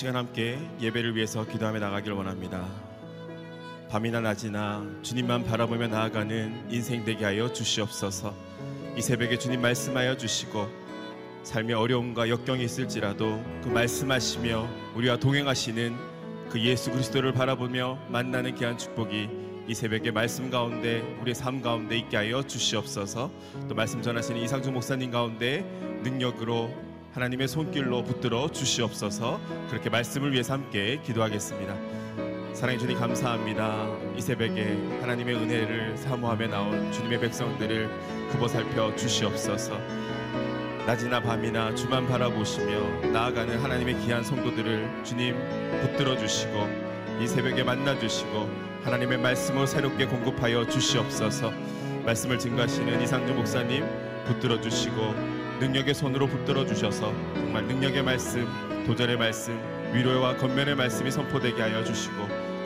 시간 함께 예배를 위해서 기도하며 나가길 원합니다. 밤이나 낮이나 주님만 바라보며 나아가는 인생 되게 하여 주시옵소서. 이 새벽에 주님 말씀하여 주시고 삶의 어려움과 역경이 있을지라도 그 말씀하시며 우리와 동행하시는 그 예수 그리스도를 바라보며 만나는 귀한 축복이 이 새벽에 말씀 가운데 우리의 삶 가운데 있게 하여 주시옵소서. 또 말씀 전하시는 이상준 목사님 가운데 능력으로 하나님의 손길로 붙들어 주시옵소서. 그렇게 말씀을 위해서 함께 기도하겠습니다. 사랑해 주님 감사합니다. 이 새벽에 하나님의 은혜를 사모하며 나온 주님의 백성들을 굽어 살펴 주시옵소서. 낮이나 밤이나 주만 바라보시며 나아가는 하나님의 귀한 성도들을 주님 붙들어 주시고 이 새벽에 만나 주시고 하나님의 말씀을 새롭게 공급하여 주시옵소서. 말씀을 증거하시는 이상주 목사님 붙들어 주시고 능력의 손으로 붙들어 주셔서 정말 능력의 말씀, 도전의 말씀, 위로와 건면의 말씀이 선포되게 하여 주시고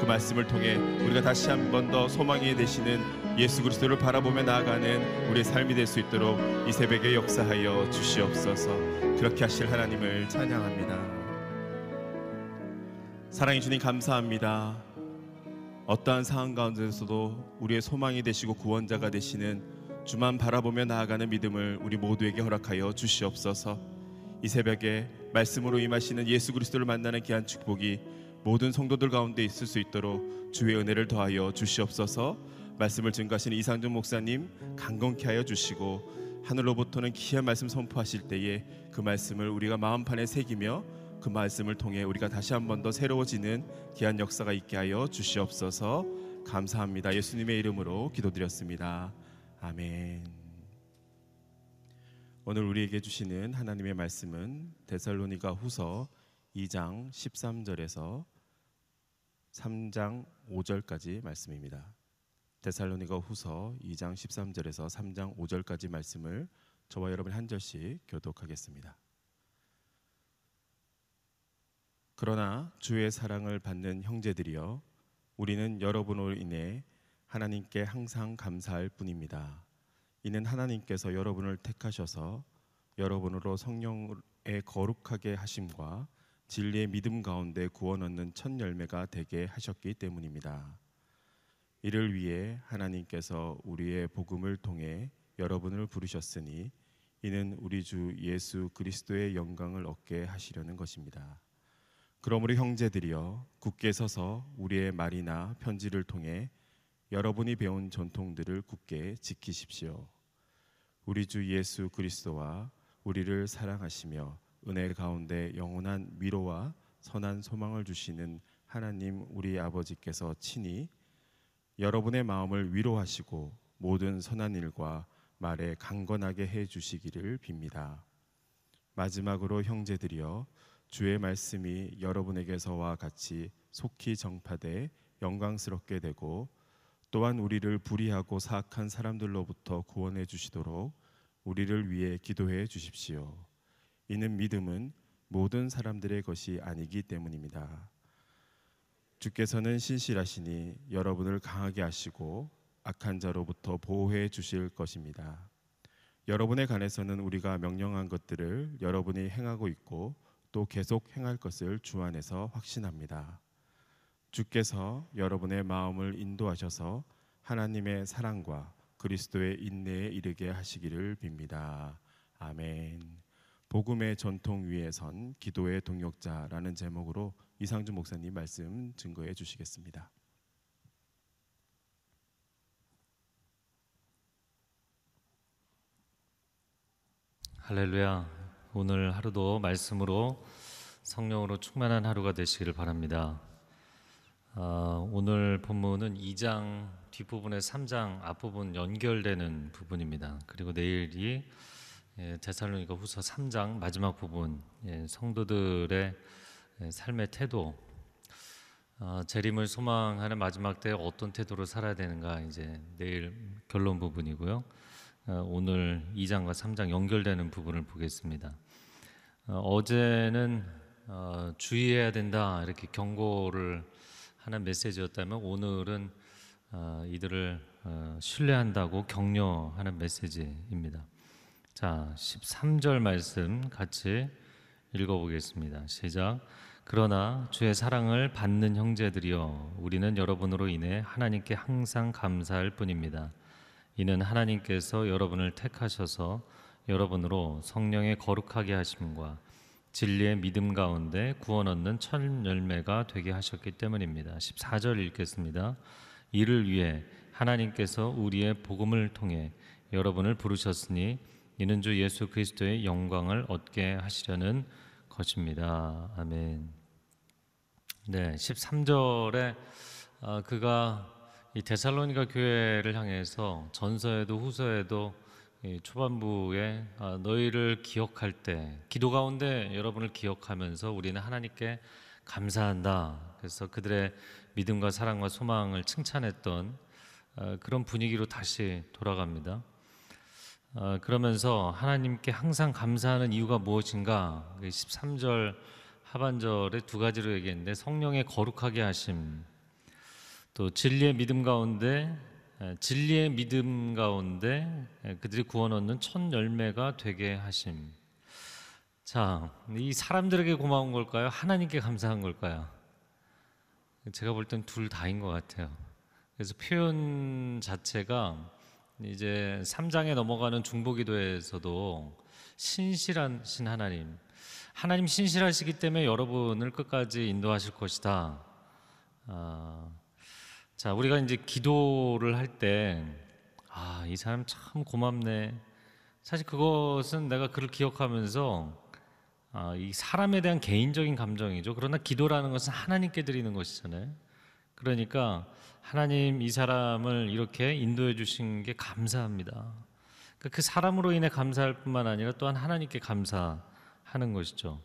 그 말씀을 통해 우리가 다시 한 번 더 소망이 되시는 예수 그리스도를 바라보며 나아가는 우리의 삶이 될 수 있도록 이 새벽에 역사하여 주시옵소서. 그렇게 하실 하나님을 찬양합니다. 사랑해 주님 감사합니다. 어떠한 상황 가운데서도 우리의 소망이 되시고 구원자가 되시는 주만 바라보며 나아가는 믿음을 우리 모두에게 허락하여 주시옵소서. 이 새벽에 말씀으로 임하시는 예수 그리스도를 만나는 귀한 축복이 모든 성도들 가운데 있을 수 있도록 주의 은혜를 더하여 주시옵소서. 말씀을 증거하시는 이상준 목사님 강건케 하여 주시고 하늘로부터는 귀한 말씀 선포하실 때에 그 말씀을 우리가 마음판에 새기며 그 말씀을 통해 우리가 다시 한 번 더 새로워지는 귀한 역사가 있게 하여 주시옵소서. 감사합니다. 예수님의 이름으로 기도드렸습니다. 아멘. 오늘 우리에게 주시는 하나님의 말씀은 데살로니가 후서 2장 13절에서 3장 5절까지 말씀입니다. 데살로니가 후서 2장 13절에서 3장 5절까지 말씀을 저와 여러분이 한 절씩 교독하겠습니다. 그러나 주의 사랑을 받는 형제들이여 우리는 여러분으로 인해 하나님께 항상 감사할 뿐입니다. 이는 하나님께서 여러분을 택하셔서 여러분으로 성령의 거룩하게 하심과 진리의 믿음 가운데 구원 얻는 첫 열매가 되게 하셨기 때문입니다. 이를 위해 하나님께서 우리의 복음을 통해 여러분을 부르셨으니 이는 우리 주 예수 그리스도의 영광을 얻게 하시려는 것입니다. 그러므로 형제들이여 굳게 서서 우리의 말이나 편지를 통해 여러분이 배운 전통들을 굳게 지키십시오. 우리 주 예수 그리스도와 우리를 사랑하시며 은혜 가운데 영원한 위로와 선한 소망을 주시는 하나님 우리 아버지께서 친히 여러분의 마음을 위로하시고 모든 선한 일과 말에 강건하게 해 주시기를 빕니다. 마지막으로 형제들이여 주의 말씀이 여러분에게서와 같이 속히 정파돼 영광스럽게 되고 또한 우리를 불의하고 사악한 사람들로부터 구원해 주시도록 우리를 위해 기도해 주십시오. 이는 믿음은 모든 사람들의 것이 아니기 때문입니다. 주께서는 신실하시니 여러분을 강하게 하시고 악한 자로부터 보호해 주실 것입니다. 여러분에 관해서는 우리가 명령한 것들을 여러분이 행하고 있고 또 계속 행할 것을 주 안에서 확신합니다. 주께서 여러분의 마음을 인도하셔서 하나님의 사랑과 그리스도의 인내에 이르게 하시기를 빕니다. 아멘. 복음의 전통 위에 선 기도의 동역자라는 제목으로 이상준 목사님 말씀 증거해 주시겠습니다. 할렐루야. 오늘 하루도 말씀으로 성령으로 충만한 하루가 되시기를 바랍니다. 아, 오늘 본문은 2장 뒷부분에 3장 앞부분 연결되는 부분입니다. 그리고 내일이 예, 데살로니가 후서 3장 마지막 부분 예, 성도들의 예, 삶의 태도 아, 재림을 소망하는 마지막 때 어떤 태도로 살아야 되는가 이제 내일 결론 부분이고요. 어, 오늘 2장과 3장 연결되는 부분을 보겠습니다. 어, 어제는 어, 주의해야 된다 이렇게 경고를 하는 메시지였다면 오늘은 어, 이들을 어, 신뢰한다고 격려하는 메시지입니다. 자, 13절 말씀 같이 읽어보겠습니다. 시작. 그러나 주의 사랑을 받는 형제들이여 우리는 여러분으로 인해 하나님께 항상 감사할 뿐입니다. 이는 하나님께서 여러분을 택하셔서 여러분으로 성령의 거룩하게 하심과 진리의 믿음 가운데 구원 얻는 첫 열매가 되게 하셨기 때문입니다. 14절 읽겠습니다. 이를 위해 하나님께서 우리의 복음을 통해 여러분을 부르셨으니 이는 주 예수 그리스도의 영광을 얻게 하시려는 것입니다. 아멘. 네, 13절에 아, 그가 이 데살로니가 교회를 향해서 전서에도 후서에도 이 초반부에 아, 너희를 기억할 때 기도 가운데 여러분을 기억하면서 우리는 하나님께 감사한다. 그래서 그들의 믿음과 사랑과 소망을 칭찬했던 아, 그런 분위기로 다시 돌아갑니다. 아, 그러면서 하나님께 항상 감사하는 이유가 무엇인가? 13절 하반절에 두 가지로 얘기했는데 성령의 거룩하게 하심 또 진리의 믿음 가운데 에, 진리의 믿음 가운데 에, 그들이 구원 얻는 첫 열매가 되게 하심. 자, 이 사람들에게 고마운 걸까요? 하나님께 감사한 걸까요? 제가 볼 땐 둘 다인 것 같아요. 그래서 표현 자체가 이제 3장에 넘어가는 중보기도에서도 신실하신 하나님, 하나님 신실하시기 때문에 여러분을 끝까지 인도하실 것이다. 아, 자, 우리가 이제 기도를 할 때, 아, 이 사람 참 고맙네. 사실 그것은 내가 그를 기억하면서 아, 이 사람에 대한 개인적인 감정이죠. 그러나 기도라는 것은 하나님께 드리는 것이잖아요. 그러니까 하나님 이 사람을 이렇게 인도해 주신 게 감사합니다. 그러니까 그 사람으로 인해 감사할 뿐만 아니라 또한 하나님께 감사하는 것이죠.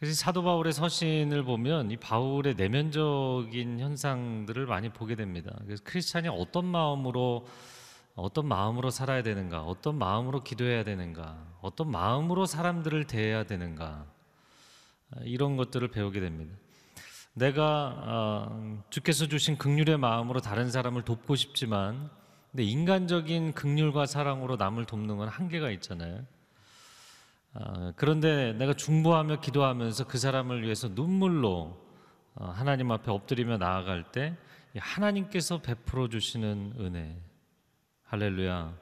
그래서 사도 바울의 서신을 보면 이 바울의 내면적인 현상들을 많이 보게 됩니다. 그래서 크리스찬이 어떤 마음으로 어떤 마음으로 살아야 되는가, 어떤 마음으로 기도해야 되는가, 어떤 마음으로 사람들을 대해야 되는가 이런 것들을 배우게 됩니다. 내가 어, 주께서 주신 극률의 마음으로 다른 사람을 돕고 싶지만, 근데 인간적인 극률과 사랑으로 남을 돕는 건 한계가 있잖아요. 아, 그런데 내가 중보하며 기도하면서 그 사람을 위해서 눈물로 어, 하나님 앞에 엎드리며 나아갈 때이 하나님께서 베풀어 주시는 은혜 할렐루야.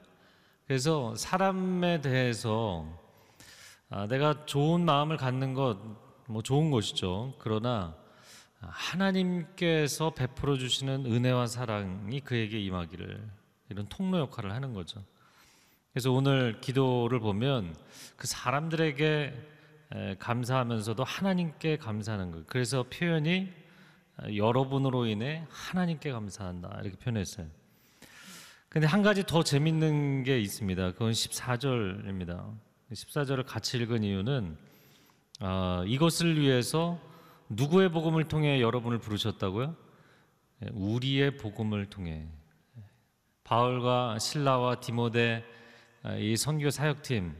그래서 사람에 대해서 아, 내가 좋은 마음을 갖는 것 뭐 좋은 것이죠. 그러나 하나님께서 베풀어 주시는 은혜와 사랑이 그에게 임하기를 이런 통로 역할을 하는 거죠. 그래서 오늘 기도를 보면 그 사람들에게 에, 감사하면서도 하나님께 감사하는 거예요. 그래서 표현이 어, 여러분으로 인해 하나님께 감사한다 이렇게 표현했어요. 근데 한 가지 더 재밌는 게 있습니다. 그건 14절입니다. 14절을 같이 읽은 이유는 어, 이것을 위해서 누구의 복음을 통해 여러분을 부르셨다고요? 예, 우리의 복음을 통해 바울과 신라와 디모데 아, 이 선교 사역팀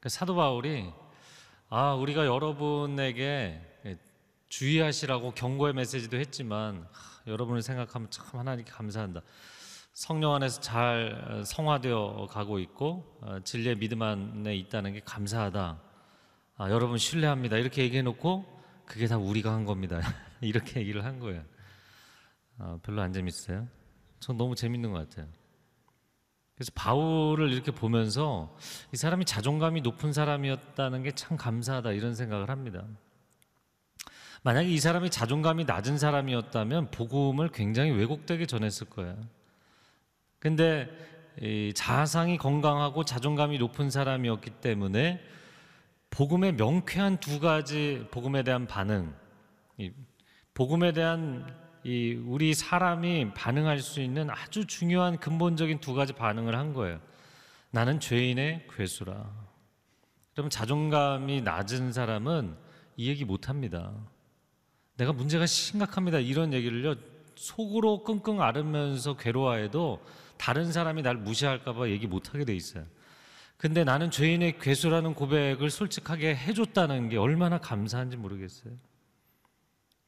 그 사도 바울이 아 우리가 여러분에게 예, 주의하시라고 경고의 메시지도 했지만 하, 여러분을 생각하면 참 하나님께 감사한다. 성령 안에서 잘 어, 성화되어 가고 있고 어, 진리의 믿음 안에 있다는 게 감사하다. 아, 여러분 신뢰합니다. 이렇게 얘기해 놓고 그게 다 우리가 한 겁니다. 이렇게 얘기를 한 거예요. 아, 별로 안 재밌어요? 전 너무 재밌는 것 같아요. 그래서 바울을 이렇게 보면서 이 사람이 자존감이 높은 사람이었다는 게 참 감사하다 이런 생각을 합니다. 만약에 이 사람이 자존감이 낮은 사람이었다면 복음을 굉장히 왜곡되게 전했을 거예요. 근데 이 자아상이 건강하고 자존감이 높은 사람이었기 때문에 복음의 명쾌한 두 가지 복음에 대한 반응, 이 복음에 대한 이 우리 사람이 반응할 수 있는 아주 중요한 근본적인 두 가지 반응을 한 거예요. 나는 죄인의 괴수라. 그럼 자존감이 낮은 사람은 이 얘기 못 합니다. 내가 문제가 심각합니다. 이런 얘기를요, 속으로 끙끙 앓으면서 괴로워해도 다른 사람이 날 무시할까봐 얘기 못 하게 돼 있어요. 근데 나는 죄인의 괴수라는 고백을 솔직하게 해줬다는 게 얼마나 감사한지 모르겠어요.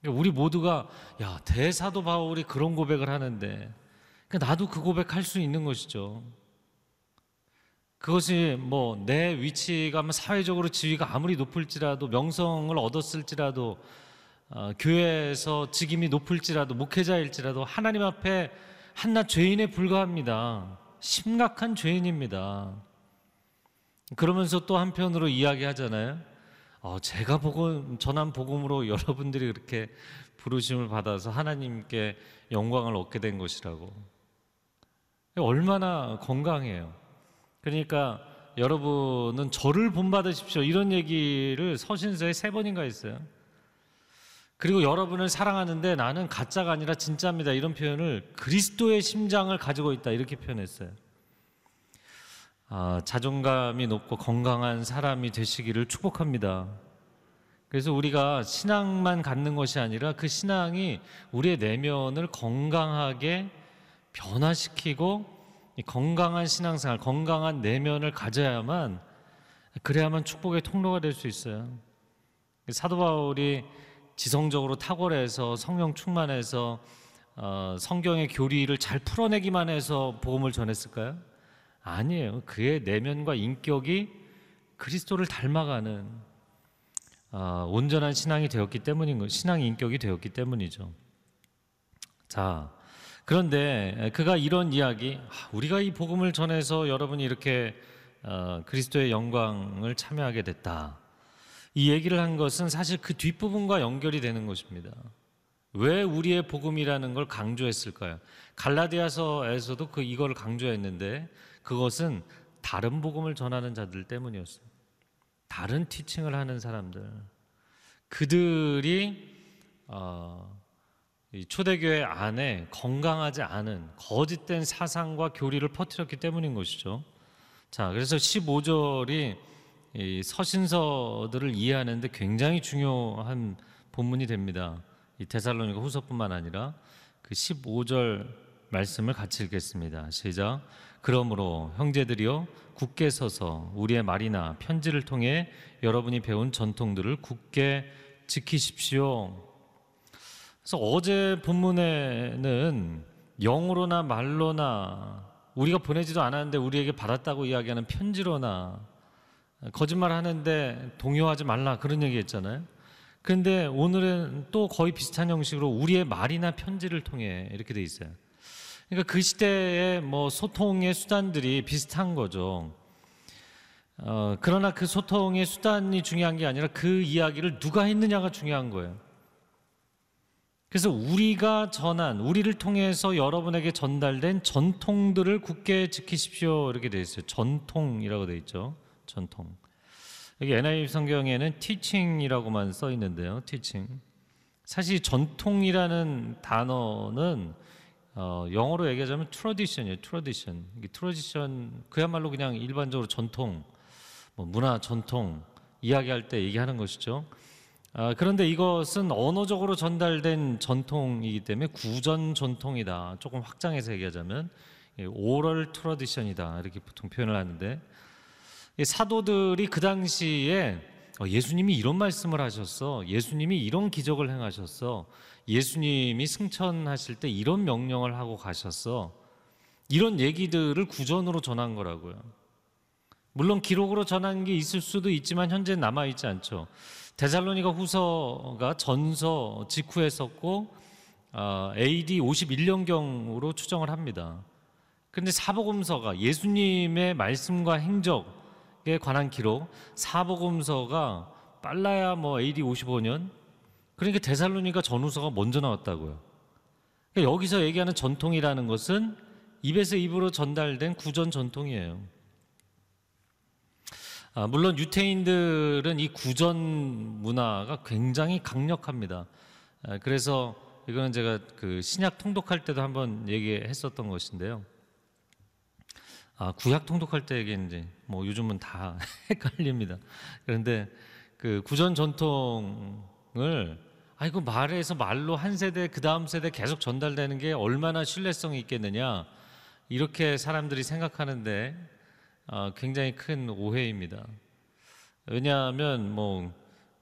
우리 모두가 야 대사도 바울이 그런 고백을 하는데 그러니까 나도 그 고백할 수 있는 것이죠. 그것이 뭐 내 위치가 뭐 사회적으로 지위가 아무리 높을지라도 명성을 얻었을지라도 어, 교회에서 직임이 높을지라도 목회자일지라도 하나님 앞에 한낱 죄인에 불과합니다. 심각한 죄인입니다. 그러면서 또 한편으로 이야기하잖아요. 어, 제가 복음, 전한 복음으로 여러분들이 그렇게 부르심을 받아서 하나님께 영광을 얻게 된 것이라고. 얼마나 건강해요. 그러니까 여러분은 저를 본받으십시오. 이런 얘기를 서신서에 세 번인가 했어요. 그리고 여러분을 사랑하는데 나는 가짜가 아니라 진짜입니다. 이런 표현을 그리스도의 심장을 가지고 있다. 이렇게 표현했어요. 아, 자존감이 높고 건강한 사람이 되시기를 축복합니다. 그래서 우리가 신앙만 갖는 것이 아니라 그 신앙이 우리의 내면을 건강하게 변화시키고 이 건강한 신앙생활, 건강한 내면을 가져야만 그래야만 축복의 통로가 될 수 있어요. 사도 바울이 지성적으로 탁월해서 성령 충만해서 어, 성경의 교리를 잘 풀어내기만 해서 복음을 전했을까요? 아니에요. 그의 내면과 인격이 그리스도를 닮아가는 어, 온전한 신앙이 되었기 때문인 거, 신앙 인격이 되었기 때문이죠. 자, 그런데 그가 이런 이야기, 아, 우리가 이 복음을 전해서 여러분이 이렇게 어, 그리스도의 영광을 참여하게 됐다. 이 얘기를 한 것은 사실 그 뒷부분과 연결이 되는 것입니다. 왜 우리의 복음이라는 걸 강조했을까요? 갈라디아서에서도 그 이거를 강조했는데 그것은 다른 복음을 전하는 자들 때문이었어요. 다른 티칭을 하는 사람들. 그들이 어, 이 초대교회 안에 건강하지 않은 거짓된 사상과 교리를 퍼뜨렸기 때문인 것이죠. 자, 그래서 15절이 이 서신서들을 이해하는데 굉장히 중요한 본문이 됩니다. 이 데살로니가 후서뿐만 아니라 그 15절 말씀을 같이 읽겠습니다. 시작. 그러므로 형제들이여 굳게 서서 우리의 말이나 편지를 통해 여러분이 배운 전통들을 굳게 지키십시오. 그래서 어제 본문에는 영어로나 말로나 우리가 보내지도 않았는데 우리에게 받았다고 이야기하는 편지로나 거짓말 하는데 동요하지 말라 그런 얘기 했잖아요. 근데 오늘은 또 거의 비슷한 형식으로 우리의 말이나 편지를 통해 이렇게 돼 있어요. 그러니까 그 시대의 뭐 소통의 수단들이 비슷한 거죠. 어, 그러나 그 소통의 수단이 중요한 게 아니라 그 이야기를 누가 했느냐가 중요한 거예요. 그래서 우리가 전한 우리를 통해서 여러분에게 전달된 전통들을 굳게 지키십시오 이렇게 돼 있어요. 전통이라고 돼 있죠. 전통. 여기 NIV 성경에는 teaching이라고만 써 있는데요. teaching. 사실 전통이라는 단어는 어, 영어로 얘기하자면 tradition이에요. tradition. 이게 tradition 그야말로 그냥 일반적으로 전통, 뭐 문화 전통 이야기할 때 얘기하는 것이죠. 아, 그런데 이것은 언어적으로 전달된 전통이기 때문에 구전 전통이다. 조금 확장해서 얘기하자면 오럴 트러디션이다. 이렇게 보통 표현을 하는데 이 사도들이 그 당시에 어, 예수님이 이런 말씀을 하셨어. 예수님이 이런 기적을 행하셨어. 예수님이 승천하실 때 이런 명령을 하고 가셨어. 이런 얘기들을 구전으로 전한 거라고요. 물론 기록으로 전한 게 있을 수도 있지만 현재 남아 있지 않죠. 데살로니가 후서가 전서 직후에 썼고 어, AD 51년경으로 추정을 합니다. 그런데 사복음서가 예수님의 말씀과 행적에 관한 기록, 사복음서가 빨라야 뭐 AD 55년. 그러니까 데살로니가 전후서가 먼저 나왔다고요. 그러니까 여기서 얘기하는 전통이라는 것은 입에서 입으로 전달된 구전 전통이에요. 아, 물론 유태인들은 이 구전 문화가 굉장히 강력합니다. 아, 그래서 이거는 제가 그 신약 통독할 때도 한번 얘기했었던 것인데요. 아, 구약 통독할 때 얘기했는지 뭐 요즘은 다 헷갈립니다. 그런데 그 구전 전통 을 아이고 말에서 말로 한 세대 그 다음 세대 계속 전달되는 게 얼마나 신뢰성이 있겠느냐 이렇게 사람들이 생각하는데 아, 굉장히 큰 오해입니다. 왜냐하면 뭐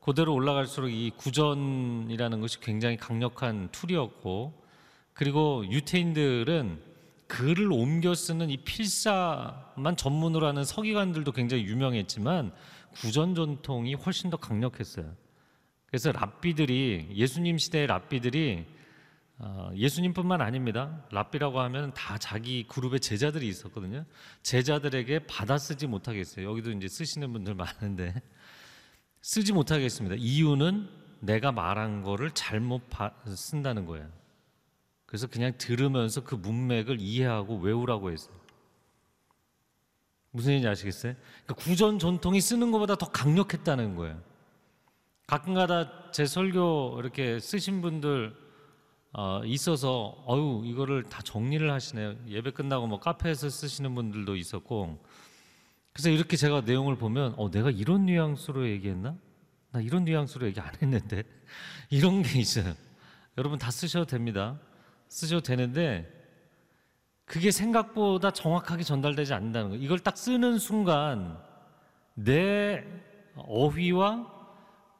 그대로 올라갈수록 이 구전이라는 것이 굉장히 강력한 툴이었고 그리고 유태인들은 글을 옮겨 쓰는 이 필사만 전문으로 하는 서기관들도 굉장히 유명했지만 구전 전통이 훨씬 더 강력했어요. 그래서 랍비들이 예수님 시대의 랍비들이 어, 예수님뿐만 아닙니다. 랍비라고 하면 다 자기 그룹의 제자들이 있었거든요. 제자들에게 받아 쓰지 못하겠어요. 여기도 이제 쓰시는 분들 많은데 쓰지 못하겠습니다. 이유는 내가 말한 거를 잘못 쓴다는 거예요. 그래서 그냥 들으면서 그 문맥을 이해하고 외우라고 했어요. 무슨 얘기인지 아시겠어요? 그러니까 구전 전통이 쓰는 것보다 더 강력했다는 거예요. 가끔가다 제 설교 이렇게 쓰신 분들 어, 있어서 어유 이거를 다 정리를 하시네요. 예배 끝나고 뭐 카페에서 쓰시는 분들도 있었고 그래서 이렇게 제가 내용을 보면 어 내가 이런 뉘앙스로 얘기했나? 나 이런 뉘앙스로 얘기 안 했는데 이런 게 있어요. 여러분 다 쓰셔도 됩니다. 쓰셔도 되는데 그게 생각보다 정확하게 전달되지 않는다는 거. 이걸 딱 쓰는 순간 내 어휘와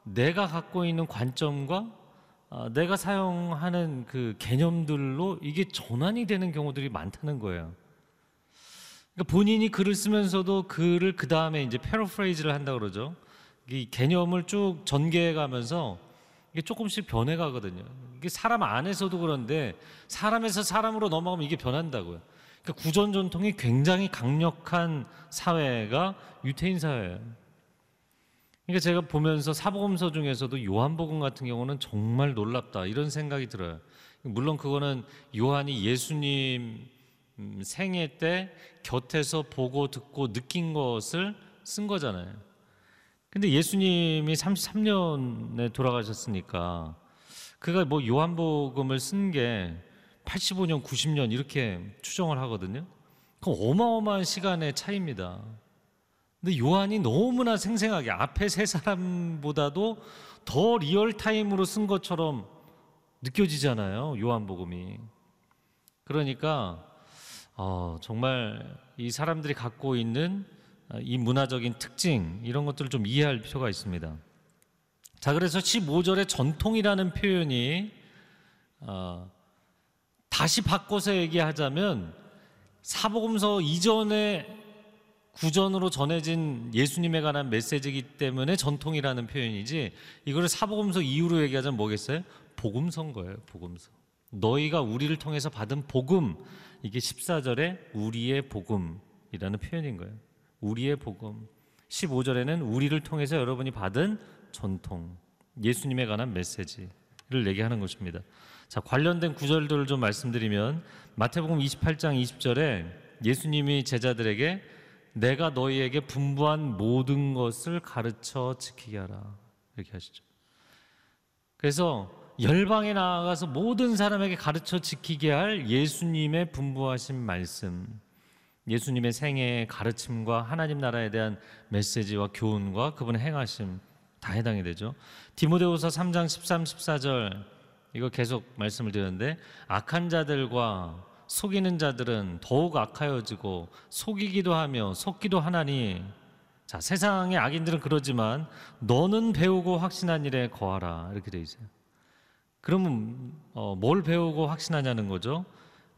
내가 갖고 있는 관점과 아, 내가 사용하는 그 개념들로 이게 전환이 되는 경우들이 많다는 거예요. 그러니까 본인이 글을 쓰면서도 글을 그 다음에 이제 패러프레이즈를 한다 그러죠. 이 개념을 쭉 전개해 가면서 이게 조금씩 변해가거든요. 이게 사람 안에서도 그런데 사람에서 사람으로 넘어가면 이게 변한다고요. 그러니까 구전 전통이 굉장히 강력한 사회가 유태인 사회예요. 그러니까 제가 보면서 사복음서 중에서도 요한복음 같은 경우는 정말 놀랍다 이런 생각이 들어요. 물론 그거는 요한이 예수님 음, 생애 때 곁에서 보고 듣고 느낀 것을 쓴 거잖아요. 근데 예수님이 33년에 돌아가셨으니까 그가 뭐 요한복음을 쓴 게 85년, 90년 이렇게 추정을 하거든요. 그럼 어마어마한 시간의 차이입니다. 근데 요한이 너무나 생생하게 앞에 세 사람보다도 더 리얼 타임으로 쓴 것처럼 느껴지잖아요. 요한복음이. 그러니까 어, 정말 이 사람들이 갖고 있는 이 문화적인 특징 이런 것들을 좀 이해할 필요가 있습니다. 자 그래서 15절의 전통이라는 표현이 어, 다시 바꿔서 얘기하자면 사복음서 이전에 구전으로 전해진 예수님에 관한 메시지이기 때문에 전통이라는 표현이지 이거를 사복음서 이후로 얘기하자면 뭐겠어요? 복음서인 거예요. 복음서. 너희가 우리를 통해서 받은 복음 이게 14절에 우리의 복음이라는 표현인 거예요. 우리의 복음. 15절에는 우리를 통해서 여러분이 받은 전통, 예수님에 관한 메시지를 얘기하는 것입니다. 자, 관련된 구절들을 좀 말씀드리면 마태복음 28장 20절에 예수님이 제자들에게 내가 너희에게 분부한 모든 것을 가르쳐 지키게 하라. 이렇게 하시죠. 그래서 열방에 나아가서 모든 사람에게 가르쳐 지키게 할 예수님의 분부하신 말씀, 예수님의 생애의 가르침과 하나님 나라에 대한 메시지와 교훈과 그분의 행하심 다 해당이 되죠. 디모데후서 3장 13, 14절 이거 계속 말씀을 드렸는데 악한 자들과 속이는 자들은 더욱 악하여지고 속이기도 하며 속기도 하나니 자 세상의 악인들은 그러지만 너는 배우고 확신한 일에 거하라 이렇게 돼 있어요. 그러면 어, 뭘 배우고 확신하냐는 거죠.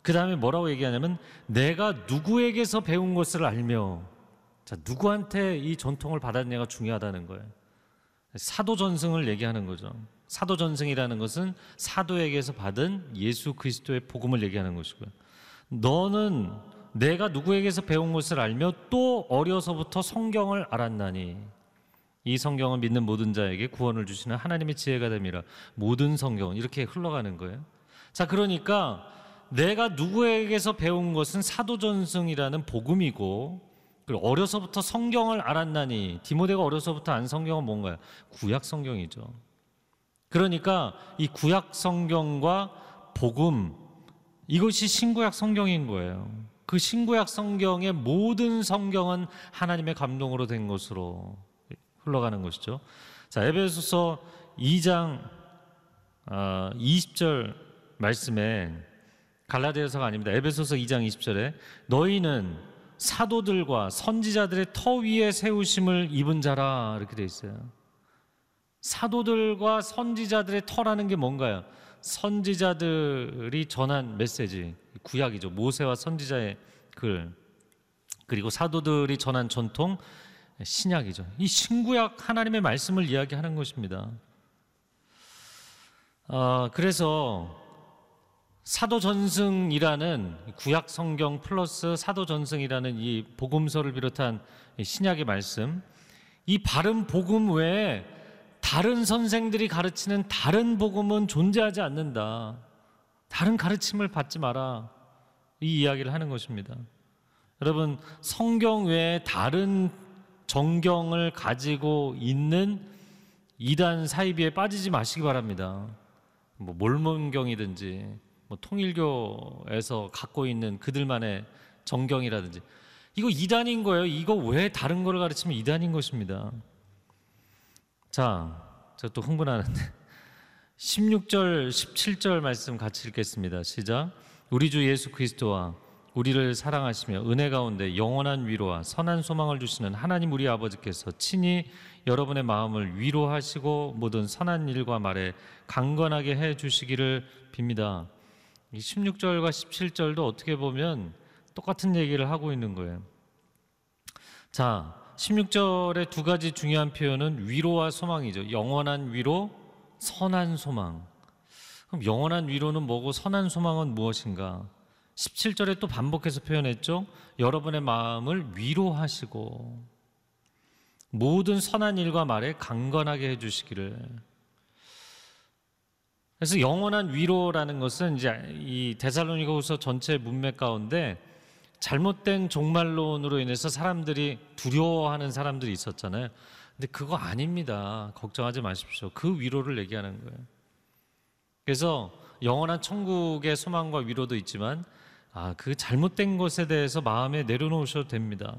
그 다음에 뭐라고 얘기하냐면 내가 누구에게서 배운 것을 알며 자 누구한테 이 전통을 받았냐가 중요하다는 거예요. 사도 전승을 얘기하는 거죠. 사도 전승이라는 것은 사도에게서 받은 예수 그리스도의 복음을 얘기하는 것이고요. 너는 내가 누구에게서 배운 것을 알며 또 어려서부터 성경을 알았나니 이 성경은 믿는 모든 자에게 구원을 주시는 하나님의 지혜가 됨이라 모든 성경은 이렇게 흘러가는 거예요. 자, 그러니까 내가 누구에게서 배운 것은 사도전승이라는 복음이고 그리고 어려서부터 성경을 알았나니 디모데가 어려서부터 안 성경은 뭔가요? 구약 성경이죠. 그러니까 이 구약 성경과 복음 이것이 신구약 성경인 거예요. 그 신구약 성경의 모든 성경은 하나님의 감동으로 된 것으로 흘러가는 것이죠. 자, 에베소서 2장 20절 아, 말씀에 갈라디아서가 아닙니다. 에베소서 2장 20절에 너희는 사도들과 선지자들의 터 위에 세우심을 입은 자라 이렇게 돼 있어요. 사도들과 선지자들의 터라는 게 뭔가요? 선지자들이 전한 메시지, 구약이죠. 모세와 선지자의 글. 그리고 사도들이 전한 전통, 신약이죠. 이 신구약 하나님의 말씀을 이야기하는 것입니다. 아, 그래서 사도전승이라는 구약 성경 플러스 사도전승이라는 이 복음서를 비롯한 신약의 말씀, 이 바른 복음 외에 다른 선생들이 가르치는 다른 복음은 존재하지 않는다. 다른 가르침을 받지 마라. 이 이야기를 하는 것입니다. 여러분, 성경 외에 다른 정경을 가지고 있는 이단 사이비에 빠지지 마시기 바랍니다. 뭐 몰몬경이든지 뭐 통일교에서 갖고 있는 그들만의 정경이라든지 이거 이단인 거예요. 이거 왜 다른 걸 가르치면 이단인 것입니다. 자, 저 또 흥분하는데 16절, 17절 말씀 같이 읽겠습니다. 시작. 우리 주 예수 그리스도와 우리를 사랑하시며 은혜 가운데 영원한 위로와 선한 소망을 주시는 하나님 우리 아버지께서 친히 여러분의 마음을 위로하시고 모든 선한 일과 말에 강건하게 해 주시기를 빕니다. 이 16절과 17절도 어떻게 보면 똑같은 얘기를 하고 있는 거예요. 자, 16절의 두 가지 중요한 표현은 위로와 소망이죠. 영원한 위로, 선한 소망. 그럼 영원한 위로는 뭐고 선한 소망은 무엇인가? 17절에 또 반복해서 표현했죠. 여러분의 마음을 위로하시고 모든 선한 일과 말에 강건하게 해 주시기를. 그래서 영원한 위로라는 것은 이제 이 데살로니가후서 전체 문맥 가운데 잘못된 종말론으로 인해서 사람들이 두려워하는 사람들이 있었잖아요. 근데 그거 아닙니다. 걱정하지 마십시오. 그 위로를 얘기하는 거예요. 그래서 영원한 천국의 소망과 위로도 있지만 아, 그 잘못된 것에 대해서 마음에 내려놓으셔도 됩니다.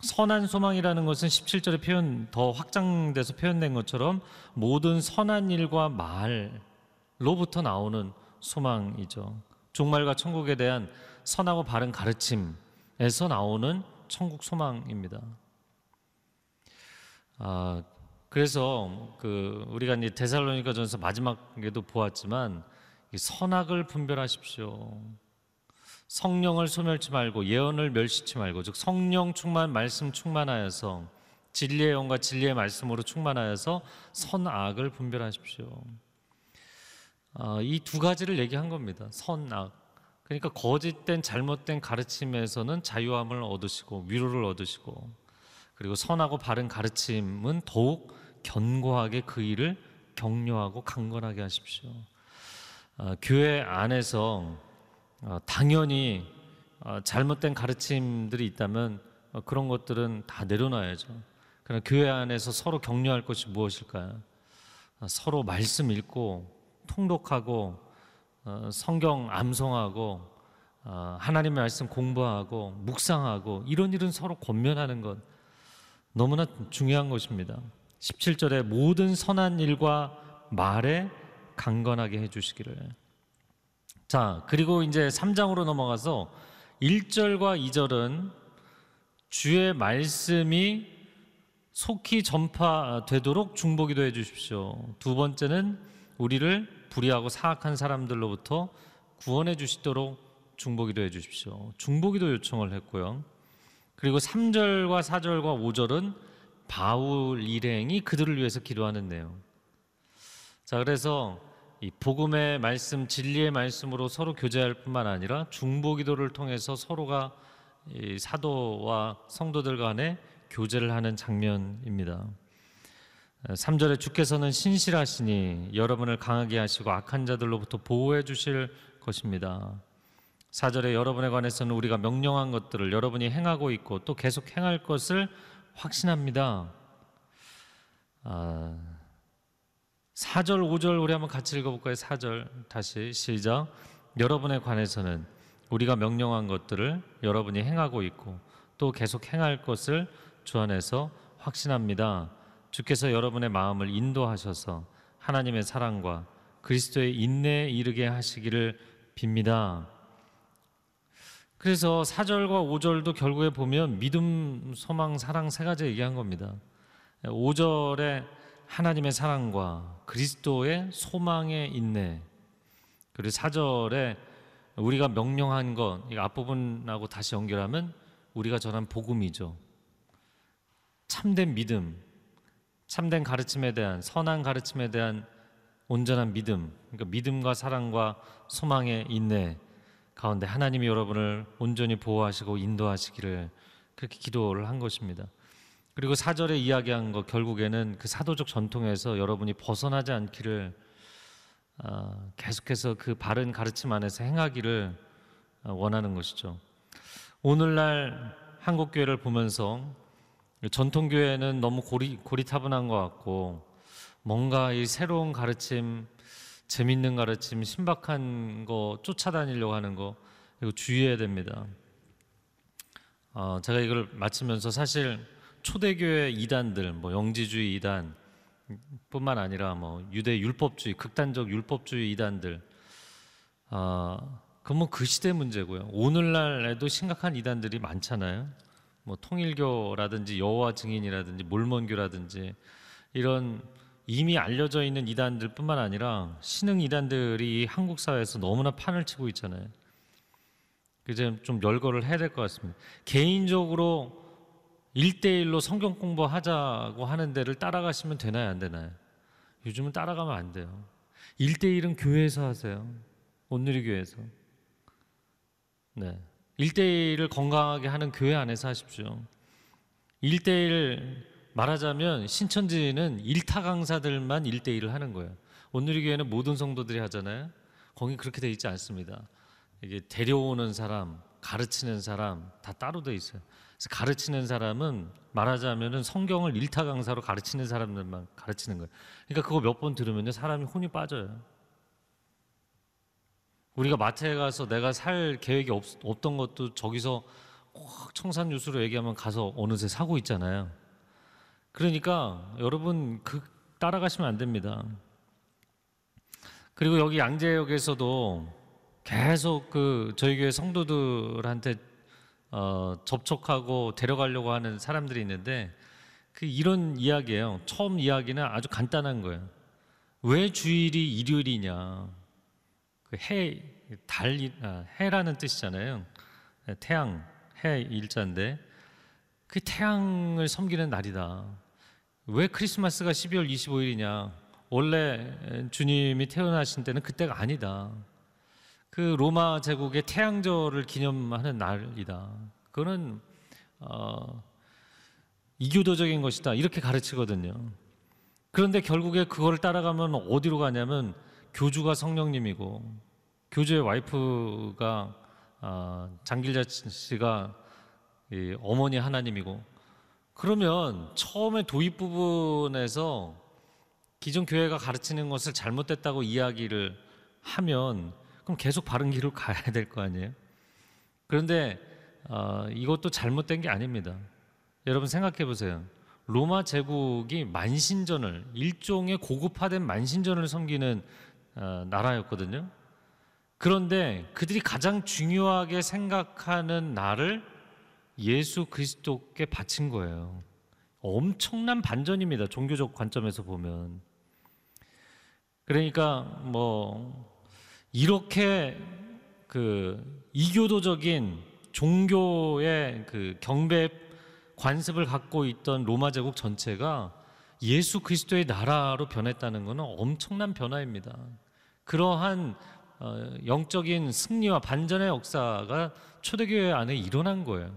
선한 소망이라는 것은 17절에 표현 더 확장돼서 표현된 것처럼 모든 선한 일과 말로부터 나오는 소망이죠. 종말과 천국에 대한 선하고 바른 가르침에서 나오는 천국 소망입니다. 아, 그래서 그 우리가 이제 데살로니가전서 마지막에도 보았지만 이 선악을 분별하십시오. 성령을 소멸치 말고 예언을 멸시치 말고 즉 성령 충만 말씀 충만하여서 진리의 영과 진리의 말씀으로 충만하여서 선악을 분별하십시오. 아, 이두 가지를 얘기한 겁니다. 선악. 그러니까 거짓된 잘못된 가르침에서는 자유함을 얻으시고 위로를 얻으시고 그리고 선하고 바른 가르침은 더욱 견고하게 그 일을 격려하고 강건하게 하십시오. 아, 교회 안에서 어, 당연히 어, 잘못된 가르침들이 있다면 어, 그런 것들은 다 내려놔야죠. 그러나 교회 안에서 서로 격려할 것이 무엇일까요? 어, 서로 말씀 읽고 통독하고 어, 성경 암송하고 어, 하나님의 말씀 공부하고 묵상하고 이런 일은 서로 권면하는 것 너무나 중요한 것입니다. 17절에 모든 선한 일과 말에 강건하게 해 주시기를. 자, 그리고 이제 3장으로 넘어가서 1절과 2절은 주의 말씀이 속히 전파되도록 중보기도 해 주십시오. 두 번째는 우리를 불의하고 사악한 사람들로부터 구원해 주시도록 중보기도 해 주십시오. 중보기도 요청을 했고요. 그리고 3절과 4절과 5절은 바울 일행이 그들을 위해서 기도하는 내용. 자, 그래서 이 복음의 말씀, 진리의 말씀으로 서로 교제할 뿐만 아니라 중보 기도를 통해서 서로가 이 사도와 성도들 간에 교제를 하는 장면입니다. 3절에 주께서는 신실하시니 여러분을 강하게 하시고 악한 자들로부터 보호해 주실 것입니다. 4절에 여러분에 관해서는 우리가 명령한 것들을 여러분이 행하고 있고 또 계속 행할 것을 확신합니다. 아, 4절, 5절 우리 한번 같이 읽어볼까요? 4절 다시 시작. 여러분에 관해서는 우리가 명령한 것들을 여러분이 행하고 있고 또 계속 행할 것을 주 안에서 확신합니다. 주께서 여러분의 마음을 인도하셔서 하나님의 사랑과 그리스도의 인내에 이르게 하시기를 빕니다. 그래서 4절과 5절도 결국에 보면 믿음, 소망, 사랑 세 가지 얘기한 겁니다. 5절에 하나님의 사랑과 그리스도의 소망의 인내. 그리고 4절에 우리가 명령한 것, 이 앞부분하고 다시 연결하면 우리가 전한 복음이죠. 참된 믿음, 참된 가르침에 대한 선한 가르침에 대한 온전한 믿음, 그러니까 믿음과 사랑과 소망의 인내 가운데 하나님이 여러분을 온전히 보호하시고 인도하시기를 그렇게 기도를 한 것입니다. 그리고 사절에 이야기한 것 결국에는 그 사도적 전통에서 여러분이 벗어나지 않기를 어, 계속해서 그 바른 가르침 안에서 행하기를 어, 원하는 것이죠. 오늘날 한국 교회를 보면서 전통 교회는 너무 고리, 고리타분한 것 같고 뭔가 이 새로운 가르침, 재밌는 가르침, 신박한 거 쫓아다니려고 하는 거 이거 주의해야 됩니다. 어, 제가 이걸 마치면서 사실 초대교회 이단들, 뭐 영지주의 이단 뿐만 아니라 뭐 유대 율법주의, 극단적 율법주의 이단들, 어, 그러면 그 시대 문제고요. 오늘날에도 심각한 이단들이 많잖아요. 뭐 통일교라든지 여호와 증인이라든지 몰몬교라든지 이런 이미 알려져 있는 이단들뿐만 아니라 신흥 이단들이 한국 사회에서 너무나 판을 치고 있잖아요. 이제 좀 열거를 해야 될 것 같습니다. 개인적으로 일대일로 성경 공부하자고 하는 데를 따라가시면 되나요, 안 되나요? 요즘은 따라가면 안 돼요. 일대일은 교회에서 하세요. 온누리 교회에서. 네. 일대일을 건강하게 하는 교회 안에서 하십시오. 일대일 말하자면 신천지는 일타 강사들만 일대일을 하는 거예요. 온누리 교회는 모든 성도들이 하잖아요. 거기 그렇게 돼 있지 않습니다. 이게 데려오는 사람, 가르치는 사람 다 따로 돼 있어요. 그래서 가르치는 사람은 말하자면은 성경을 일타 강사로 가르치는 사람들만 가르치는 거예요. 그러니까 그거 몇 번 들으면요 사람이 혼이 빠져요. 우리가 마트에 가서 내가 살 계획이 없, 없던 것도 저기서 확 청산 유수로 얘기하면 가서 어느새 사고 있잖아요. 그러니까 여러분 그 따라가시면 안 됩니다. 그리고 여기 양재역에서도 계속 그 저희 교회 성도들한테 어, 접촉하고 데려가려고 하는 사람들이 있는데 그 이런 이야기예요. 처음 이야기는 아주 간단한 거예요. 왜 주일이 일요일이냐? 그 해, 달, 아, 해라는 뜻이잖아요. 네, 태양, 해 일자인데 그 태양을 섬기는 날이다. 왜 크리스마스가 12월 25일이냐? 원래 주님이 태어나신 때는 그때가 아니다. 그 로마 제국의 태양절을 기념하는 날이다. 그거는 어, 이교도적인 것이다. 이렇게 가르치거든요. 그런데 결국에 그거를 따라가면 어디로 가냐면 교주가 성령님이고 교주의 와이프가 어, 장길자 씨가 이 어머니 하나님이고 그러면 처음에 도입 부분에서 기존 교회가 가르치는 것을 잘못됐다고 이야기를 하면 그럼 계속 바른 길로 가야 될 거 아니에요? 그런데 어, 이것도 잘못된 게 아닙니다. 여러분 생각해 보세요. 로마 제국이 만신전을 일종의 고급화된 만신전을 섬기는 어, 나라였거든요. 그런데 그들이 가장 중요하게 생각하는 나를 예수 그리스도께 바친 거예요. 엄청난 반전입니다. 종교적 관점에서 보면. 그러니까 뭐 이렇게 그 이교도적인 종교의 그 경배 관습을 갖고 있던 로마 제국 전체가 예수 그리스도의 나라로 변했다는 것은 엄청난 변화입니다. 그러한 어, 영적인 승리와 반전의 역사가 초대교회 안에 일어난 거예요.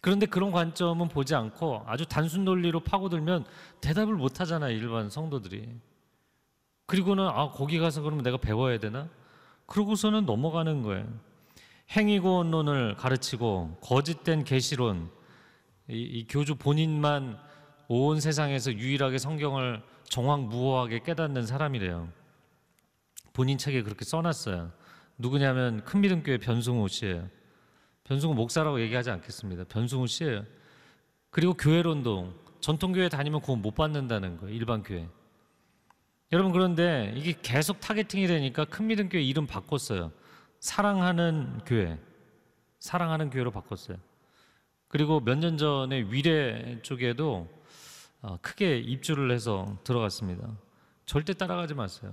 그런데 그런 관점은 보지 않고 아주 단순 논리로 파고들면 대답을 못 하잖아요, 일반 성도들이. 그리고는 아, 거기 가서 그러면 내가 배워야 되나? 그러고서는 넘어가는 거예요. 행위고론을 가르치고 거짓된 계시론, 이, 이 교주 본인만 온 세상에서 유일하게 성경을 정확무호하게 깨닫는 사람이래요. 본인 책에 그렇게 써놨어요. 누구냐면 큰미름교회 변승우 씨예요. 변승우 목사라고 얘기하지 않겠습니다. 변승우 씨예요. 그리고 교회론도 전통교회 다니면 구원 못 받는다는 거예요. 일반 교회. 여러분 그런데 이게 계속 타겟팅이 되니까 큰미름교회 이름 바꿨어요. 사랑하는 교회, 사랑하는 교회로 바꿨어요. 그리고 몇 년 전에 위례 쪽에도 어, 크게 입주를 해서 들어갔습니다. 절대 따라가지 마세요.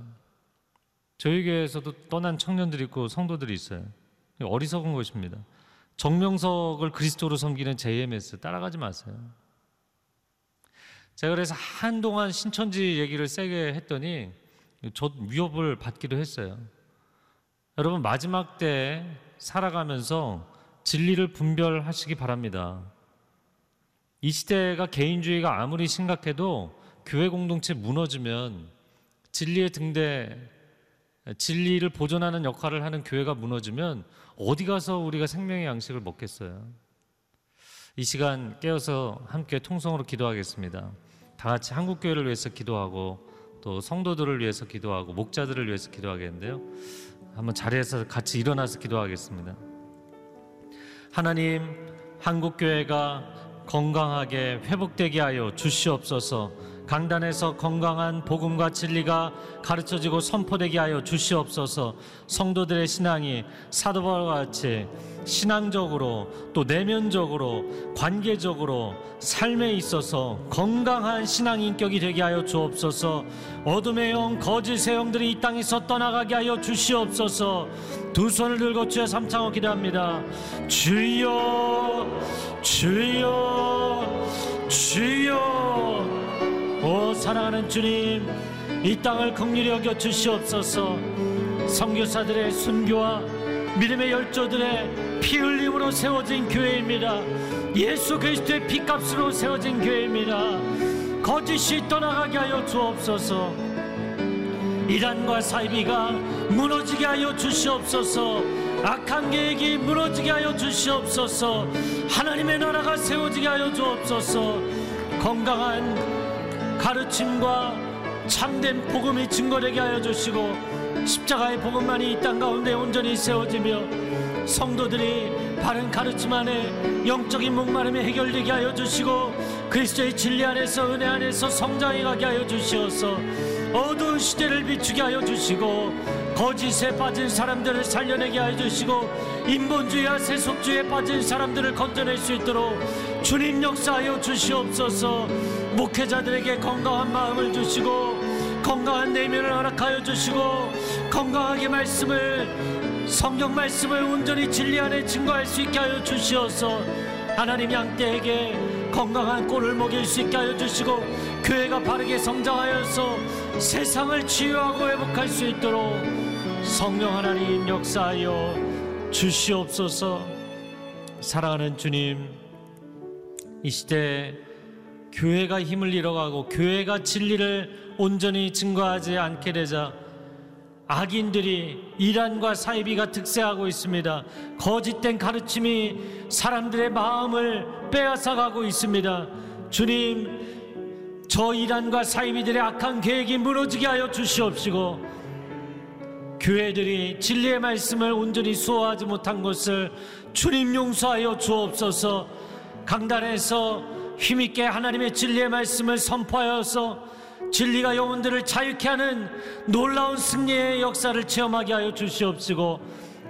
저희 교회에서도 떠난 청년들이 있고 성도들이 있어요. 어리석은 것입니다. 정명석을 그리스도로 섬기는 JMS 따라가지 마세요. 제가 그래서 한동안 신천지 얘기를 세게 했더니 저 위협을 받기도 했어요. 여러분 마지막 때 살아가면서 진리를 분별하시기 바랍니다. 이 시대가 개인주의가 아무리 심각해도 교회 공동체 무너지면 진리의 등대 진리를 보존하는 역할을 하는 교회가 무너지면 어디 가서 우리가 생명의 양식을 먹겠어요? 이 시간 깨어서 함께 통성으로 기도하겠습니다. 다 같이 한국 교회를 위해서 기도하고 또 성도들을 위해서 기도하고 목자들을 위해서 기도하겠는데요. 한번 자리에서 같이 일어나서 기도하겠습니다. 하나님, 한국 교회가 건강하게 회복되게 하여 주시옵소서. 강단에서 건강한 복음과 진리가 가르쳐지고 선포되게 하여 주시옵소서. 성도들의 신앙이 사도 바울과 같이 신앙적으로 또 내면적으로 관계적으로 삶에 있어서 건강한 신앙 인격이 되게 하여 주옵소서. 어둠의 영 거짓의 영들이 이 땅에서 떠나가게 하여 주시옵소서. 두 손을 들고 주여 삼창을 기도합니다. 주여 주여 주여 오 사랑하는 주님 이 땅을 긍휼히 여겨 주시옵소서. 선교사들의 순교와 믿음의 열조들의 피 흘림으로 세워진 교회입니다. 예수 그리스도의 피값으로 세워진 교회입니다. 거짓이 떠나가게 하여 주옵소서. 이란과 사이비가 무너지게 하여 주시옵소서. 악한 계획이 무너지게 하여 주시옵소서. 하나님의 나라가 세워지게 하여 주옵소서. 건강한 가르침과 참된 복음이 증거되게 하여 주시고 십자가의 복음만이 이 땅 가운데 온전히 세워지며 성도들이 바른 가르침 안에 영적인 목마름이 해결되게 하여 주시고 그리스도의 진리 안에서 은혜 안에서 성장해 가게 하여 주시어서 어두운 시대를 비추게 하여 주시고 거짓에 빠진 사람들을 살려내게 하여 주시고 인본주의와 세속주의에 빠진 사람들을 건져낼 수 있도록 주님 역사하여 주시옵소서 목회자들에게 건강한 마음을 주시고 건강한 내면을 허락하여 주시고 건강하게 말씀을 성경 말씀을 온전히 진리 안에 증거할 수 있게 하여 주시어서 하나님 양떼에게 건강한 꼴을 먹일 수 있게 하여 주시고 교회가 바르게 성장하여서 세상을 치유하고 회복할 수 있도록 성령 하나님 역사하여 주시옵소서. 사랑하는 주님 이 시대 교회가 힘을 잃어가고 교회가 진리를 온전히 증거하지 않게 되자 악인들이 이란과 사이비가 득세하고 있습니다. 거짓된 가르침이 사람들의 마음을 빼앗아가고 있습니다. 주님, 저 이란과 사이비들의 악한 계획이 무너지게 하여 주시옵시고 교회들이 진리의 말씀을 온전히 수호하지 못한 것을 주님 용서하여 주옵소서 강단에서 힘있게 하나님의 진리의 말씀을 선포하여서 진리가 영혼들을 자유케 하는 놀라운 승리의 역사를 체험하게 하여 주시옵시고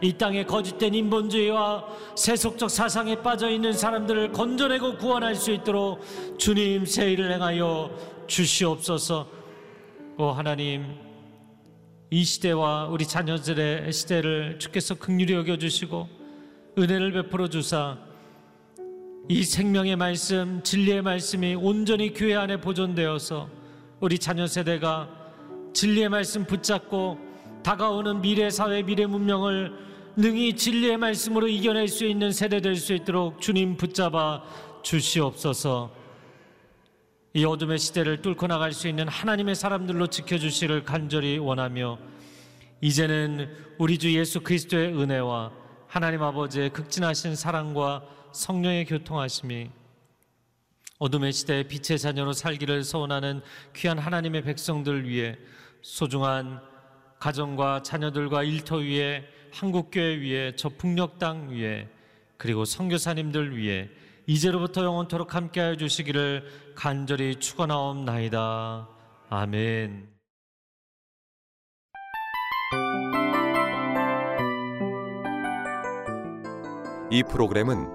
이 땅에 거짓된 인본주의와 세속적 사상에 빠져 있는 사람들을 건져내고 구원할 수 있도록 주님 세일을 행하여 주시옵소서. 오 하나님 이 시대와 우리 자녀들의 시대를 주께서 극률히 여겨 주시고 은혜를 베풀어 주사 이 생명의 말씀, 진리의 말씀이 온전히 교회 안에 보존되어서 우리 자녀 세대가 진리의 말씀 붙잡고 다가오는 미래 사회, 미래 문명을 능히 진리의 말씀으로 이겨낼 수 있는 세대 될 수 있도록 주님 붙잡아 주시옵소서. 이 어둠의 시대를 뚫고 나갈 수 있는 하나님의 사람들로 지켜주시를 간절히 원하며 이제는 우리 주 예수 그리스도의 은혜와 하나님 아버지의 극진하신 사랑과 성령의 교통하심이 어둠의 시대에 빛의 자녀로 살기를 소원하는 귀한 하나님의 백성들 위해 소중한 가정과 자녀들과 일터 위에 한국교회 위에 저땅 위에 그리고 선교사님들 위해 이제로부터 영원토록 함께하여 주시기를 간절히 축원하옵나이다. 아멘. 이 프로그램은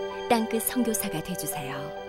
땅끝 선교사가 되주세요.